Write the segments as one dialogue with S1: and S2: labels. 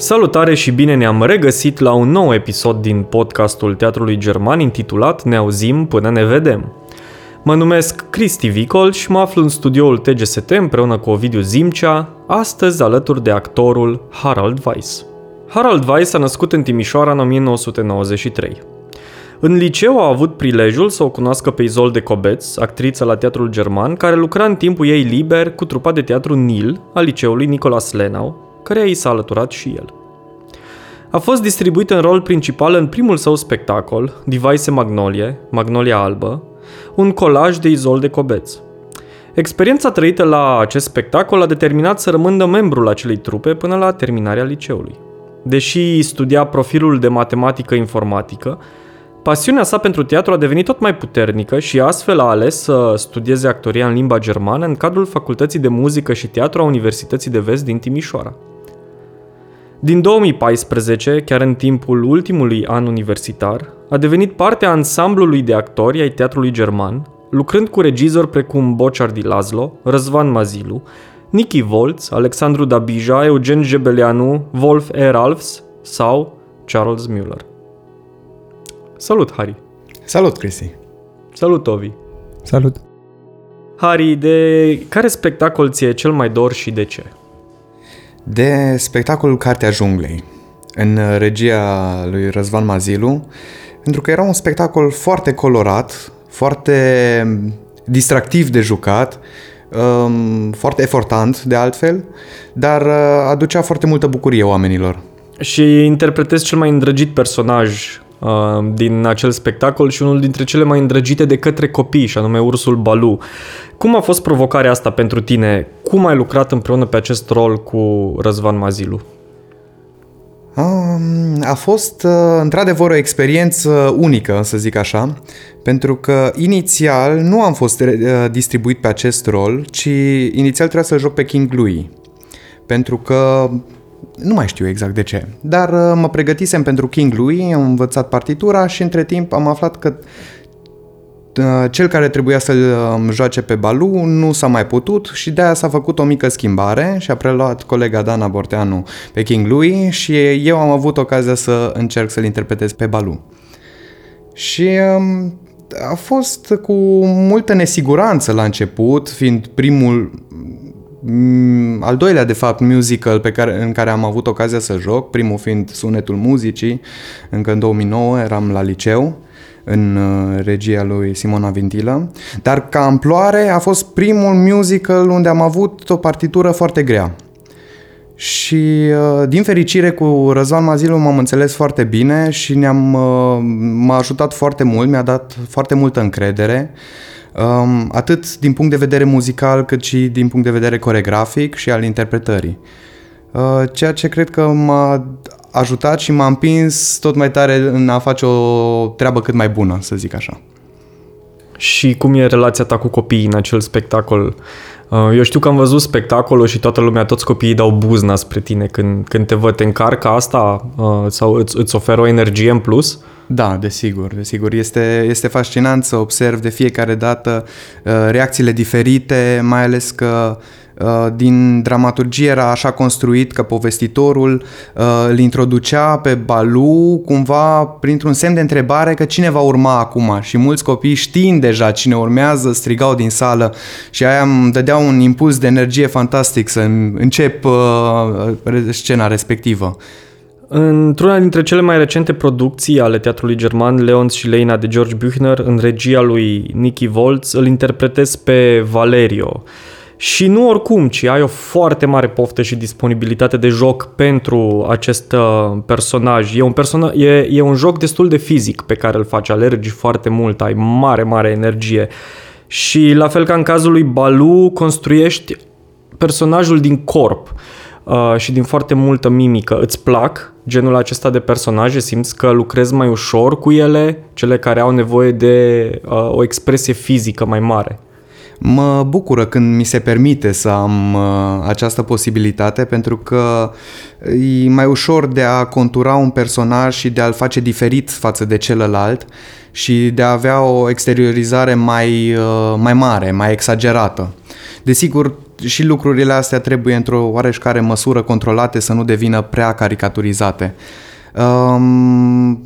S1: Salutare și bine ne-am regăsit la un nou episod din podcastul Teatrului German intitulat Ne auzim până ne vedem. Mă numesc Cristi Vicol și mă aflu în studioul TGST împreună cu Ovidiu Zimcea, astăzi alături de actorul Harald Weiss. Harald Weiss a născut în Timișoara în 1993. În liceu a avut prilejul să o cunoască pe Izolde Cobeț, actriță la teatrul german, care lucra în timpul ei liber cu trupa de teatru Nil a liceului Nicolas Lenau, care i s-a alăturat și el. A fost distribuit în rol principal în primul său spectacol, Device Magnolie, Magnolia Albă, un colaj de Izolde Cobeț. Experiența trăită la acest spectacol a determinat să rămână membru la acelei trupe până la terminarea liceului. Deși studia profilul de matematică informatică, pasiunea sa pentru teatru a devenit tot mai puternică și astfel a ales să studieze actoria în limba germană în cadrul Facultății de Muzică și Teatru a Universității de Vest din Timișoara. Din 2014, chiar în timpul ultimului an universitar, a devenit parte a ansamblului de actori ai teatrului german, lucrând cu regizori precum Bociardi Laszlo, Răzvan Mazilu, Nicky Volz, Alexandru Dabija, Eugen Jebeleanu, Wolf Eralfs sau Charles Müller. Salut, Harry!
S2: Salut, Cristi!
S1: Salut, Ovi!
S3: Salut!
S1: Harry, de care spectacol ți-e cel mai dor și de ce?
S2: De spectacolul Cartea Junglei, în regia lui Răzvan Mazilu, pentru că era un spectacol foarte colorat, foarte distractiv de jucat, um, foarte efortant de altfel, dar uh, aducea foarte multă bucurie oamenilor.
S1: Și interpretezi cel mai îndrăgit personaj uh, din acel spectacol și unul dintre cele mai îndrăgite de către copii, și anume Ursul Balu. Cum a fost provocarea asta pentru tine? Cum ai lucrat împreună pe acest rol cu Răzvan Mazilu?
S2: A fost uh, într-adevăr o experiență unică, să zic așa, pentru că inițial nu am fost uh, distribuit pe acest rol, ci inițial trebuia să joc pe King Louis. Pentru că nu mai știu exact de ce, dar uh, mă pregătisem pentru King Louis, am învățat partitura și între timp am aflat că cel care trebuia să um, joace pe Balu nu s-a mai putut și de aia s-a făcut o mică schimbare și a preluat colega Dana Borteanu pe King Louis și eu am avut ocazia să încerc să-l interpretez pe Balu. Și um, a fost cu multă nesiguranță la început, fiind primul mm, al doilea, de fapt, musical pe care, în care am avut ocazia să joc, primul fiind Sunetul Muzicii, încă în 2009, eram la liceu în uh, regia lui Simona Vintilă, dar ca amploare a fost primul musical unde am avut o partitură foarte grea. Și uh, din fericire cu Răzvan Mazilu m-am înțeles foarte bine și ne-am, uh, m-a ajutat foarte mult, mi-a dat foarte multă încredere, um, atât din punct de vedere muzical cât și din punct de vedere coregrafic și al interpretării. Ceea ce cred că m-a ajutat și m-a împins tot mai tare în a face o treabă cât mai bună, să zic așa.
S1: Și cum e relația ta cu copiii în acel spectacol? Uh, eu știu că am văzut spectacolul și toată lumea, toți copiii dau buzna spre tine când, când te văd. Te încarcă asta uh, sau îți, îți oferă o energie în plus?
S2: Da, desigur, desigur. Este, este fascinant să observ de fiecare dată uh, reacțiile diferite, mai ales că uh, Uh, din dramaturgie era așa construit că povestitorul uh, îl introducea pe Balu cumva printr-un semn de întrebare că cine va urma acum și mulți copii știind deja cine urmează strigau din sală și aia îmi dădea un impuls de energie fantastic să încep uh, scena respectivă.
S1: Într-una dintre cele mai recente producții ale teatrului german, Leons și Leina de George Büchner, în regia lui Nicky Volz, îl interpretez pe Valerio. Și nu oricum, ci ai o foarte mare poftă și disponibilitate de joc pentru acest uh, personaj. E un, persona- e, e un joc destul de fizic pe care îl faci, alergi foarte mult, ai mare, mare energie. Și la fel ca în cazul lui Balu, construiești personajul din corp uh, și din foarte multă mimică. Îți plac genul acesta de personaje? Simți că lucrezi mai ușor cu ele, cele care au nevoie de uh, o expresie fizică mai mare?
S2: Mă bucură când mi se permite să am uh, această posibilitate pentru că e mai ușor de a contura un personaj și de a-l face diferit față de celălalt și de a avea o exteriorizare mai, uh, mai mare, mai exagerată. Desigur, și lucrurile astea trebuie într-o oareșcare măsură controlate să nu devină prea caricaturizate. Um,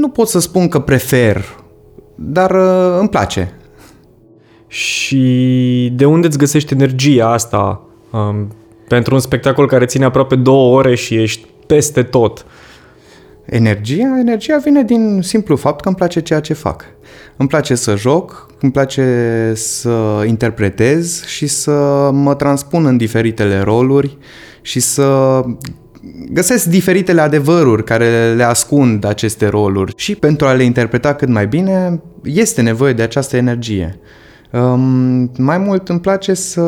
S2: nu pot să spun că prefer, dar uh, îmi place.
S1: Și de unde îți găsești energia asta um, pentru un spectacol care ține aproape două ore și ești peste tot?
S2: Energia? Energia vine din simplu fapt că îmi place ceea ce fac. Îmi place să joc, îmi place să interpretez și să mă transpun în diferitele roluri și să găsesc diferitele adevăruri care le ascund aceste roluri și pentru a le interpreta cât mai bine este nevoie de această energie. Um, mai mult îmi place să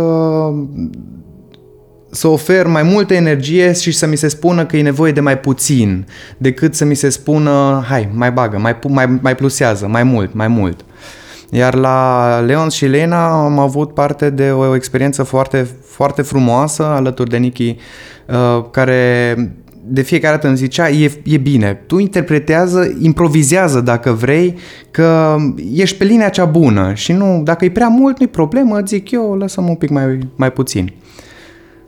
S2: să ofer mai multă energie și să mi se spună că e nevoie de mai puțin, decât să mi se spună, hai, mai bagă, mai, mai, mai plusează, mai mult, mai mult. Iar la Leon și Lena am avut parte de o experiență foarte, foarte frumoasă alături de Nicky, uh, care de fiecare dată îmi zicea, e, e bine, tu interpretează, improvizează dacă vrei, că ești pe linia cea bună și nu, dacă e prea mult, nu-i problemă, zic eu, lăsăm un pic mai, mai puțin.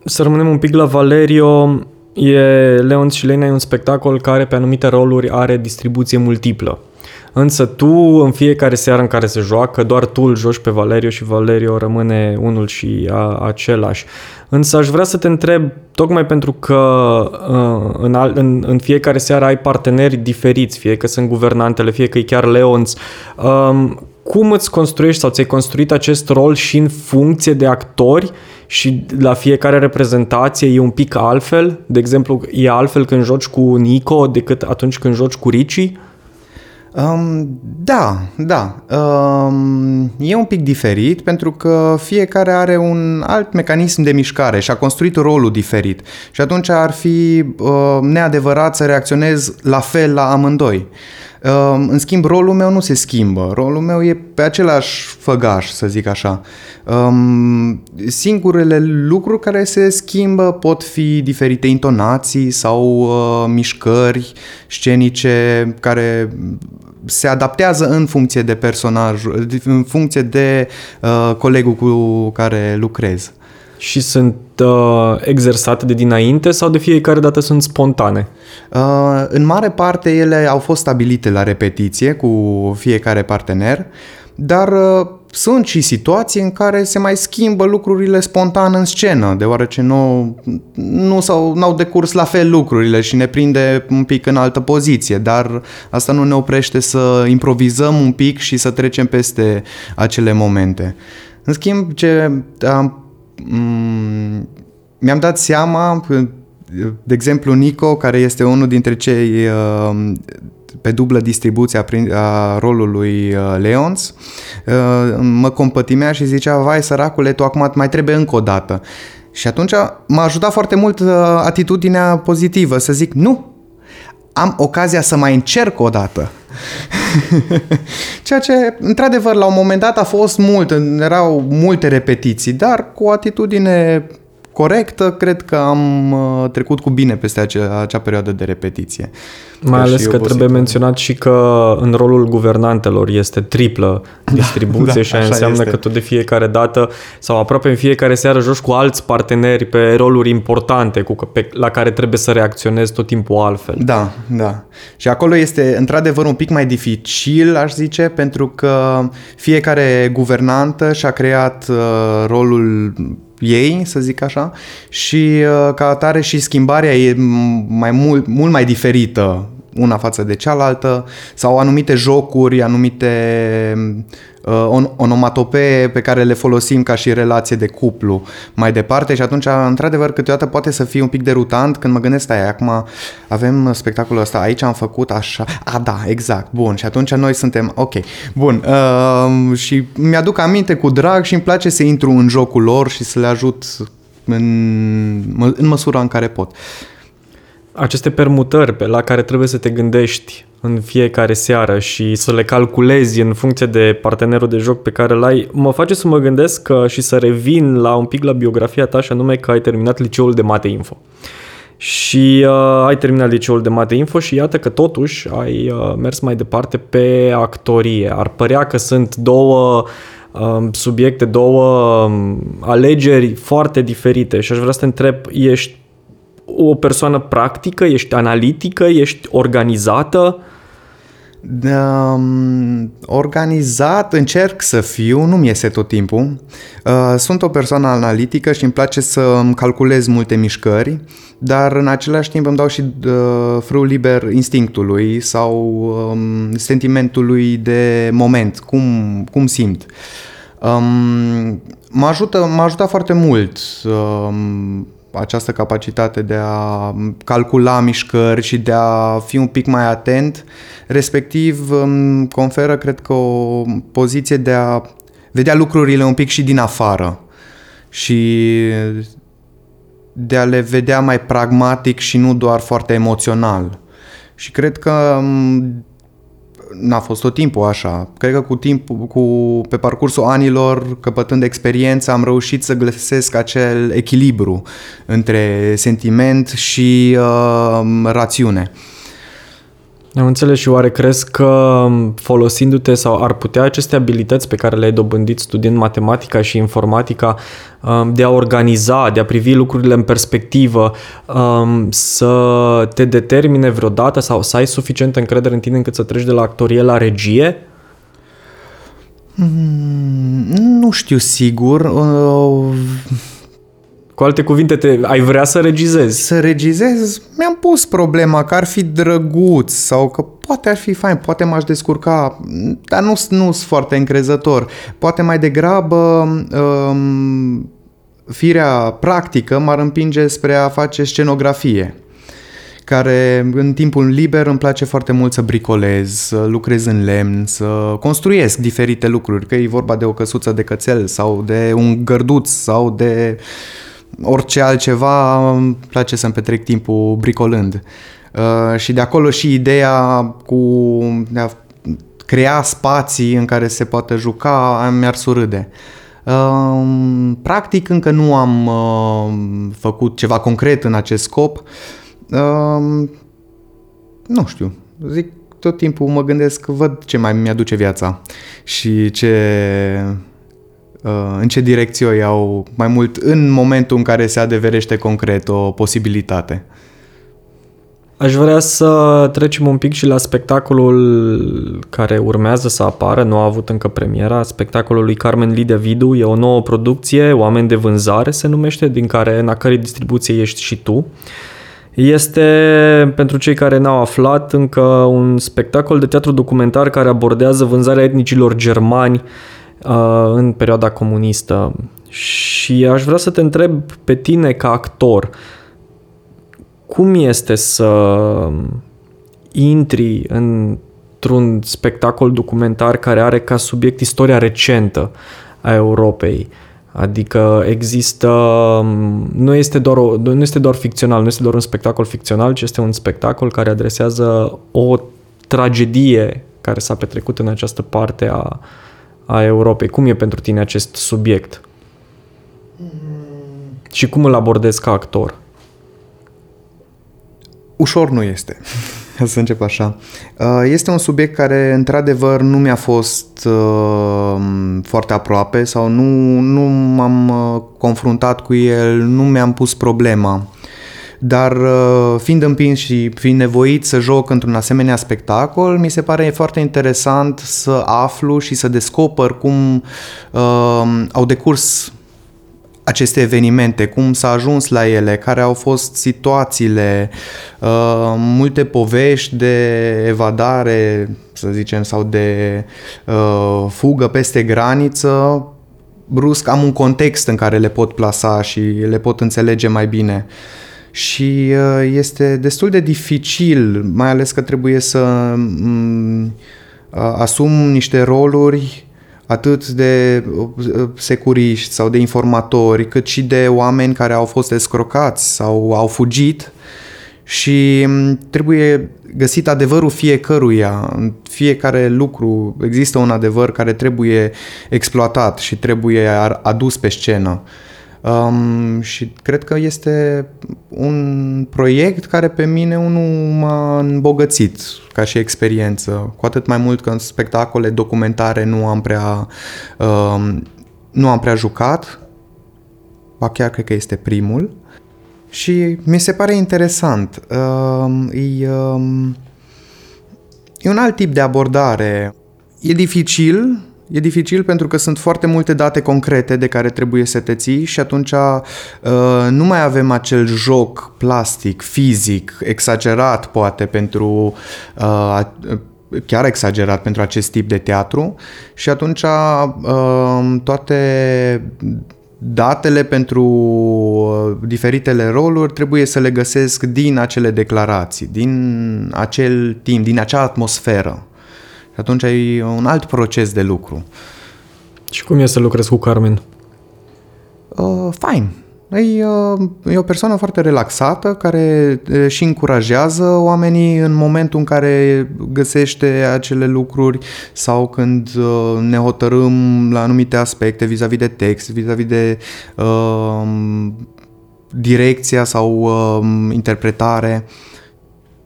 S1: Să rămânem un pic la Valerio. E Leon și Lena e un spectacol care pe anumite roluri are distribuție multiplă. Însă tu, în fiecare seară în care se joacă, doar tu îl joci pe Valerio și Valerio rămâne unul și a, același. Însă aș vrea să te întreb, tocmai pentru că uh, în, în, în fiecare seară ai parteneri diferiți, fie că sunt guvernantele, fie că e chiar Leonț, um, cum îți construiești sau ți-ai construit acest rol și în funcție de actori și la fiecare reprezentație e un pic altfel? De exemplu, e altfel când joci cu Nico decât atunci când joci cu Ricci?
S2: Um, da, da. Um, e un pic diferit pentru că fiecare are un alt mecanism de mișcare și a construit rolul diferit. Și atunci ar fi uh, neadevărat să reacționez la fel la amândoi. Uh, în schimb, rolul meu nu se schimbă. Rolul meu e pe același făgaș, să zic așa. Um, singurele lucruri care se schimbă pot fi diferite intonații sau uh, mișcări scenice care se adaptează în funcție de personaj, în funcție de uh, colegul cu care lucrez.
S1: Și sunt uh, exersate de dinainte sau de fiecare dată sunt spontane?
S2: Uh, în mare parte ele au fost stabilite la repetiție cu fiecare partener, dar uh, sunt și situații în care se mai schimbă lucrurile spontan în scenă, deoarece nu, nu s-au, n-au decurs la fel lucrurile și ne prinde un pic în altă poziție, dar asta nu ne oprește să improvizăm un pic și să trecem peste acele momente. În schimb, ce am, mi-am dat seama, de exemplu, Nico, care este unul dintre cei uh, pe dublă distribuție a, a rolului uh, Leons, uh, mă compătimea și zicea, vai săracule, tu acum mai trebuie încă o dată. Și atunci m-a ajutat foarte mult uh, atitudinea pozitivă, să zic, nu, am ocazia să mai încerc o dată. Ceea ce, într-adevăr, la un moment dat a fost mult, erau multe repetiții, dar cu o atitudine corectă, cred că am uh, trecut cu bine peste acea, acea perioadă de repetiție.
S1: Mai ales că trebuie menționat și că în rolul guvernantelor este triplă distribuție da, și aia înseamnă este. că tu de fiecare dată sau aproape în fiecare seară joci cu alți parteneri pe roluri importante cu, pe, la care trebuie să reacționezi tot timpul altfel.
S2: Da, da. Și acolo este într-adevăr un pic mai dificil, aș zice, pentru că fiecare guvernantă și-a creat uh, rolul ei, să zic așa, și uh, ca atare și schimbarea e mai mult, mult mai diferită una față de cealaltă sau anumite jocuri, anumite uh, on- onomatopee pe care le folosim ca și relație de cuplu mai departe. Și atunci, într-adevăr, câteodată poate să fie un pic derutant. Când mă gândesc, stai, acum avem spectacolul ăsta, aici am făcut așa, a, da, exact, bun, și atunci noi suntem, ok, bun, uh, și mi-aduc aminte cu drag și îmi place să intru în jocul lor și să le ajut în, în măsura în care pot. Uh,
S1: aceste permutări pe la care trebuie să te gândești în fiecare seară și să le calculezi în funcție de partenerul de joc pe care îl ai, mă face să mă gândesc că, și să revin la un pic la biografia ta și anume că ai terminat liceul de Mate Info. Și uh, ai terminat liceul de Mate Info și iată că totuși ai uh, mers mai departe pe actorie. Ar părea că sunt două um, subiecte, două um, alegeri foarte diferite și aș vrea să te întreb, ești o persoană practică, ești analitică, ești organizată?
S2: Um, organizat, încerc să fiu, nu-mi iese tot timpul. Uh, sunt o persoană analitică și îmi place să calculez multe mișcări, dar în același timp îmi dau și uh, frâul liber instinctului sau um, sentimentului de moment, cum, cum simt. Um, mă ajută, m-a ajutat foarte mult um, această capacitate de a calcula mișcări și de a fi un pic mai atent, respectiv îmi conferă, cred că, o poziție de a vedea lucrurile un pic și din afară și de a le vedea mai pragmatic și nu doar foarte emoțional. Și cred că n-a fost tot timpul așa. Cred că cu timp, cu, pe parcursul anilor, căpătând experiență, am reușit să găsesc acel echilibru între sentiment și uh, rațiune.
S1: Am înțeles și oare crezi că folosindu-te sau ar putea aceste abilități pe care le-ai dobândit studiind matematica și informatica um, de a organiza, de a privi lucrurile în perspectivă, um, să te determine vreodată sau să ai suficientă încredere în tine încât să treci de la actorie la regie?
S2: Mm, nu știu sigur. Uh
S1: cu alte cuvinte, te, ai vrea să regizezi?
S2: Să regizez? Mi-am pus problema că ar fi drăguț sau că poate ar fi fain, poate m-aș descurca, dar nu sunt foarte încrezător. Poate mai degrabă um, firea practică m-ar împinge spre a face scenografie care în timpul liber îmi place foarte mult să bricolez, să lucrez în lemn, să construiesc diferite lucruri, că e vorba de o căsuță de cățel sau de un gărduț sau de uh, orice altceva, îmi place să-mi petrec timpul bricolând. Uh, și de acolo și ideea cu de a crea spații în care se poate juca mi-ar surâde. Uh, practic încă nu am uh, făcut ceva concret în acest scop. Uh, nu știu, zic tot timpul mă gândesc, văd ce mai mi-aduce viața și ce Uh, în ce direcție o iau mai mult în momentul în care se adeverește concret o posibilitate.
S1: Aș vrea să trecem un pic și la spectacolul care urmează să apară, nu a avut încă premiera, spectacolul lui Carmen Lidia Vidu, e o nouă producție, Oameni de vânzare se numește, din care, în a cărei distribuție ești și tu. Este, pentru cei care n-au aflat, încă un spectacol de teatru documentar care abordează vânzarea etnicilor germani Uh, în perioada comunistă și aș vrea să te întreb pe tine ca actor cum este să intri într-un spectacol documentar care are ca subiect istoria recentă a Europei. Adică există, nu este, doar o, nu este doar ficțional, nu este doar un spectacol ficțional, ci este un spectacol care adresează o tragedie care s-a petrecut în această parte a, a Europei. Cum e pentru tine acest subiect? Mm. Și cum îl abordezi ca actor?
S2: Ușor nu este. să încep așa. Uh, este un subiect care, într-adevăr, nu mi-a fost uh, foarte aproape sau nu, nu m-am uh, confruntat cu el, nu mi-am pus problema dar uh, fiind împins și fiind nevoit să joc într-un asemenea spectacol, mi se pare foarte interesant să aflu și să descoper cum uh, au decurs aceste evenimente, cum s-a ajuns la ele, care au fost situațiile, uh, multe povești de evadare, să zicem, sau de uh, fugă peste graniță, brusc am un context în care le pot plasa și le pot înțelege mai bine. Uh, și uh, este destul de dificil, mai ales că trebuie să mm, asum niște roluri atât de uh, securiști sau de informatori, cât și de oameni care au fost escrocați sau au fugit și mm, trebuie găsit adevărul fiecăruia. În fiecare lucru există un adevăr care trebuie exploatat și trebuie adus pe scenă. Um, și cred că este un proiect care pe mine unul m-a îmbogățit ca și experiență, cu atât mai mult că în spectacole documentare nu am prea, um, nu am prea jucat, ba chiar cred că este primul. Și mi se pare interesant. Um, e, um, e un alt tip de abordare. E dificil, E dificil pentru că sunt foarte multe date concrete de care trebuie să te ții și atunci uh, nu mai avem acel joc plastic, fizic, exagerat poate pentru uh, chiar exagerat pentru acest tip de teatru și atunci uh, toate datele pentru uh, diferitele roluri trebuie să le găsesc din acele declarații, din acel timp, din acea atmosferă. Și atunci e un alt proces de lucru.
S1: Și cum e să lucrezi cu Carmen?
S2: Uh, fine. E, uh, e o persoană foarte relaxată care uh, și încurajează oamenii în momentul în care găsește acele lucruri sau când uh, ne hotărâm la anumite aspecte vis-a-vis de text, vis-a-vis de uh, direcția sau uh, interpretare.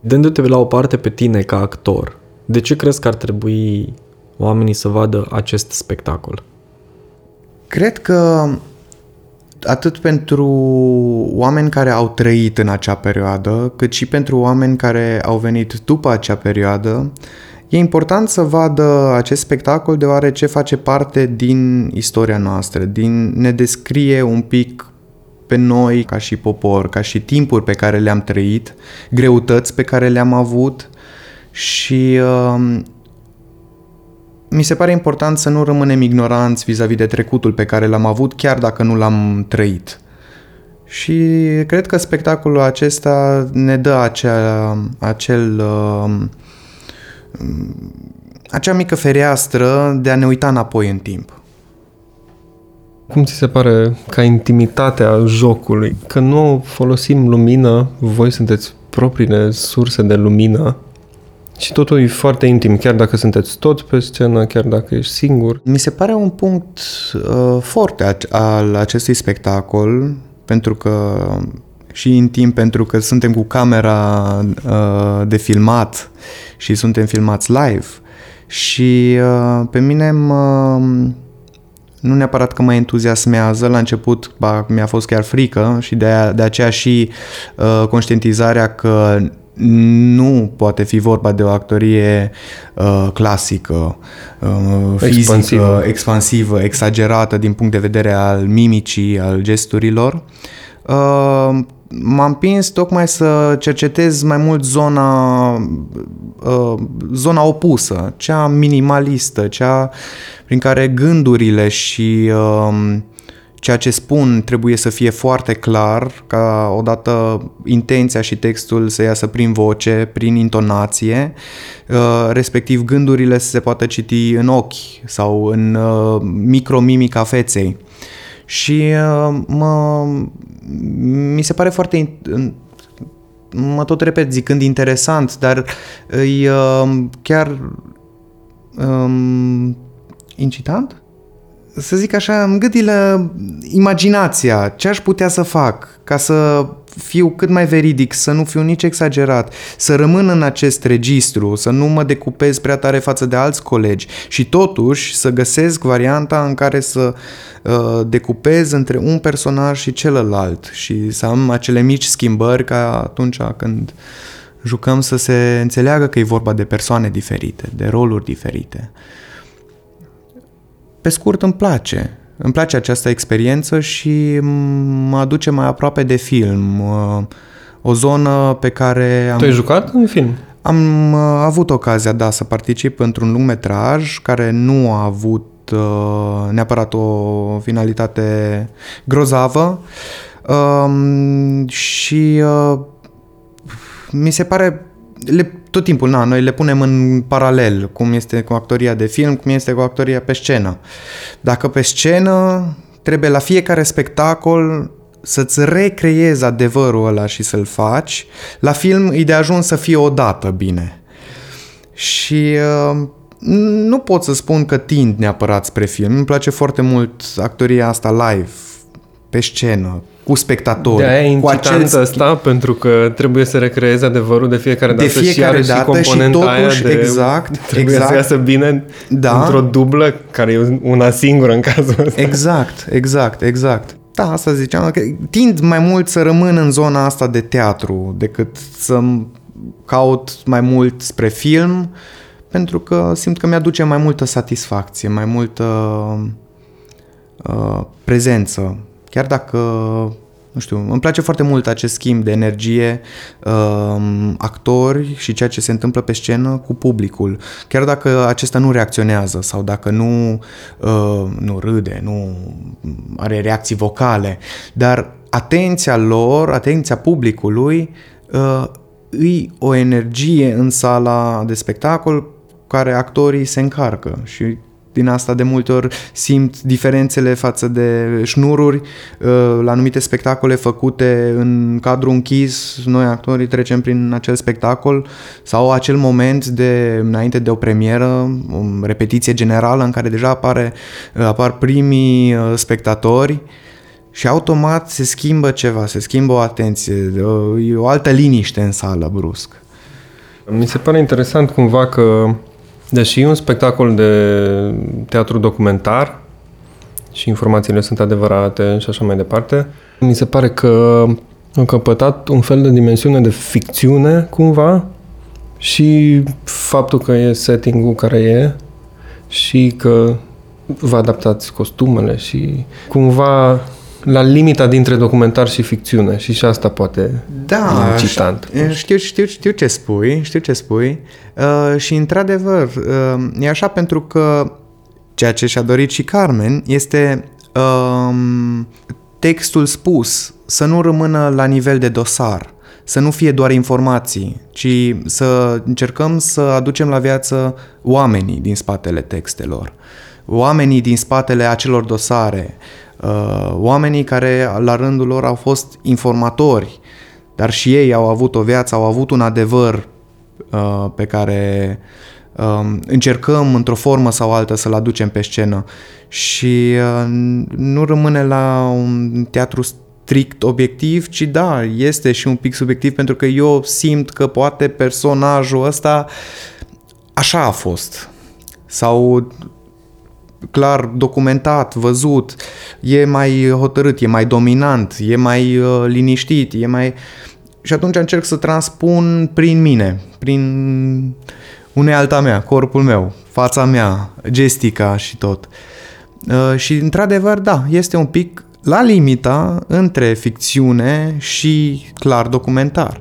S1: Dându-te la o parte pe tine ca actor, de ce crezi că ar trebui oamenii să vadă acest spectacol?
S2: Cred că atât pentru oameni care au trăit în acea perioadă, cât și pentru oameni care au venit după acea perioadă, e important să vadă acest spectacol deoarece face parte din istoria noastră, din ne descrie un pic pe noi ca și popor, ca și timpuri pe care le-am trăit, greutăți pe care le-am avut și uh, mi se pare important să nu rămânem ignoranți vis-a-vis de trecutul pe care l-am avut, chiar dacă nu l-am trăit. Și cred că spectacolul acesta ne dă acea, acel, uh, acea mică fereastră de a ne uita înapoi în timp.
S3: Cum ți se pare ca intimitatea jocului? Că nu folosim lumină, voi sunteți propriile surse de lumină și totul e foarte intim, chiar dacă sunteți toți pe scenă, chiar dacă ești singur.
S2: Mi se pare un punct uh, foarte al acestui spectacol, pentru că și intim, pentru că suntem cu camera uh, de filmat și suntem filmați live. Și uh, pe mine mă, nu neapărat că mă entuziasmează, la început ba, mi-a fost chiar frică și de, de aceea și uh, conștientizarea că nu poate fi vorba de o actorie uh, clasică, uh, fizică, expansivă. expansivă, exagerată din punct de vedere al mimicii, al gesturilor. Uh, m-am împins tocmai să cercetez mai mult zona, uh, zona opusă, cea minimalistă, cea prin care gândurile și uh, ceea ce spun trebuie să fie foarte clar, ca odată intenția și textul să iasă prin voce, prin intonație, uh, respectiv gândurile să se poată citi în ochi sau în uh, micromimica feței. Și uh, mă, mi se pare foarte mă tot repet zicând interesant, dar e chiar um, incitant? Să zic așa, îmi gâdilă imaginația, ce aș putea să fac ca să fiu cât mai veridic, să nu fiu nici exagerat, să rămân în acest registru, să nu mă decupez prea tare față de alți colegi și totuși să găsesc varianta în care să uh, decupez între un personaj și celălalt și să am acele mici schimbări ca atunci când jucăm să se înțeleagă că e vorba de persoane diferite, de roluri diferite. Pe scurt, îmi place. Îmi place această experiență și mă aduce mai aproape de film. O zonă pe care am...
S3: Tu ai jucat în film?
S2: Am avut ocazia, da, să particip într-un lung metraj care nu a avut uh, neapărat o finalitate grozavă um, și uh, mi se pare le, tot timpul, na, noi le punem în paralel, cum este cu actoria de film, cum este cu actoria pe scenă. Dacă pe scenă trebuie la fiecare spectacol să-ți recreezi adevărul ăla și să-l faci, la film e de ajuns să fie odată bine. Și uh, nu pot să spun că tind neapărat spre film. Îmi place foarte mult actoria asta live, pe scenă, cu spectatori.
S3: De aia
S2: cu
S3: acel ăsta, pentru că trebuie să recreeze adevărul de fiecare dată
S2: de fiecare
S3: și
S2: dată
S3: și componenta
S2: și totuși,
S3: aia de,
S2: exact,
S3: trebuie
S2: exact.
S3: să iasă bine
S2: Da.
S3: într-o dublă, care e una singură în cazul ăsta.
S2: Exact, exact, exact. Da, asta ziceam, că tind mai mult să rămân în zona asta de teatru decât să caut mai mult spre film, pentru că simt că mi-aduce mai multă satisfacție, mai multă uh, prezență. Chiar dacă, nu știu, îmi place foarte mult acest schimb de energie, uh, actori și ceea ce se întâmplă pe scenă cu publicul. Chiar dacă acesta nu reacționează sau dacă nu, uh, nu râde, nu are reacții vocale, dar atenția lor, atenția publicului, uh, îi o energie în sala de spectacol care actorii se încarcă și din asta de multe ori simt diferențele față de șnururi uh, la anumite spectacole făcute în cadru închis, noi actorii trecem prin acel spectacol sau acel moment de înainte de o premieră, o repetiție generală în care deja apare, uh, apar primii uh, spectatori și automat se schimbă ceva, se schimbă o atenție, e o altă liniște în sală brusc.
S3: Mi se pare interesant cumva că Deși e un spectacol de teatru documentar și informațiile sunt adevărate și așa mai departe, mi se pare că a căpătat un fel de dimensiune de ficțiune cumva și faptul că e setting-ul care e și că vă adaptați costumele și cumva la limita dintre documentar și ficțiune și și asta poate
S2: da,
S3: e incitant.
S2: Știu, știu, știu ce spui, știu ce spui uh, și într-adevăr uh, e așa pentru că ceea ce și-a dorit și Carmen este uh, textul spus să nu rămână la nivel de dosar, să nu fie doar informații, ci să încercăm să aducem la viață oamenii din spatele textelor, oamenii din spatele acelor dosare, uh, oamenii care la rândul lor au fost informatori, dar și ei au avut o viață, au avut un adevăr uh, pe care uh, încercăm într-o formă sau altă să-l aducem pe scenă. Și uh, nu rămâne la un teatru strict obiectiv, ci da, este și un pic subiectiv pentru că eu simt că poate personajul ăsta așa a fost. Sau clar documentat, văzut, e mai hotărât, e mai dominant, e mai uh, liniștit, e mai... Și atunci încerc să transpun prin mine, prin unealta mea, corpul meu, fața mea, gestica și tot. Uh, și într-adevăr, da, este un pic la limita între ficțiune și clar documentar.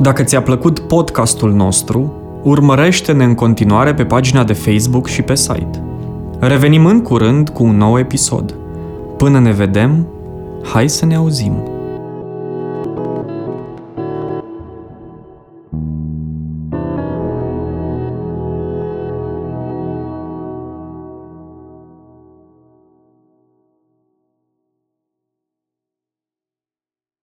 S1: Dacă ți-a plăcut podcastul nostru, urmărește-ne în continuare pe pagina de Facebook și pe site. Revenim în curând cu un nou episod. Până ne vedem, hai să ne auzim!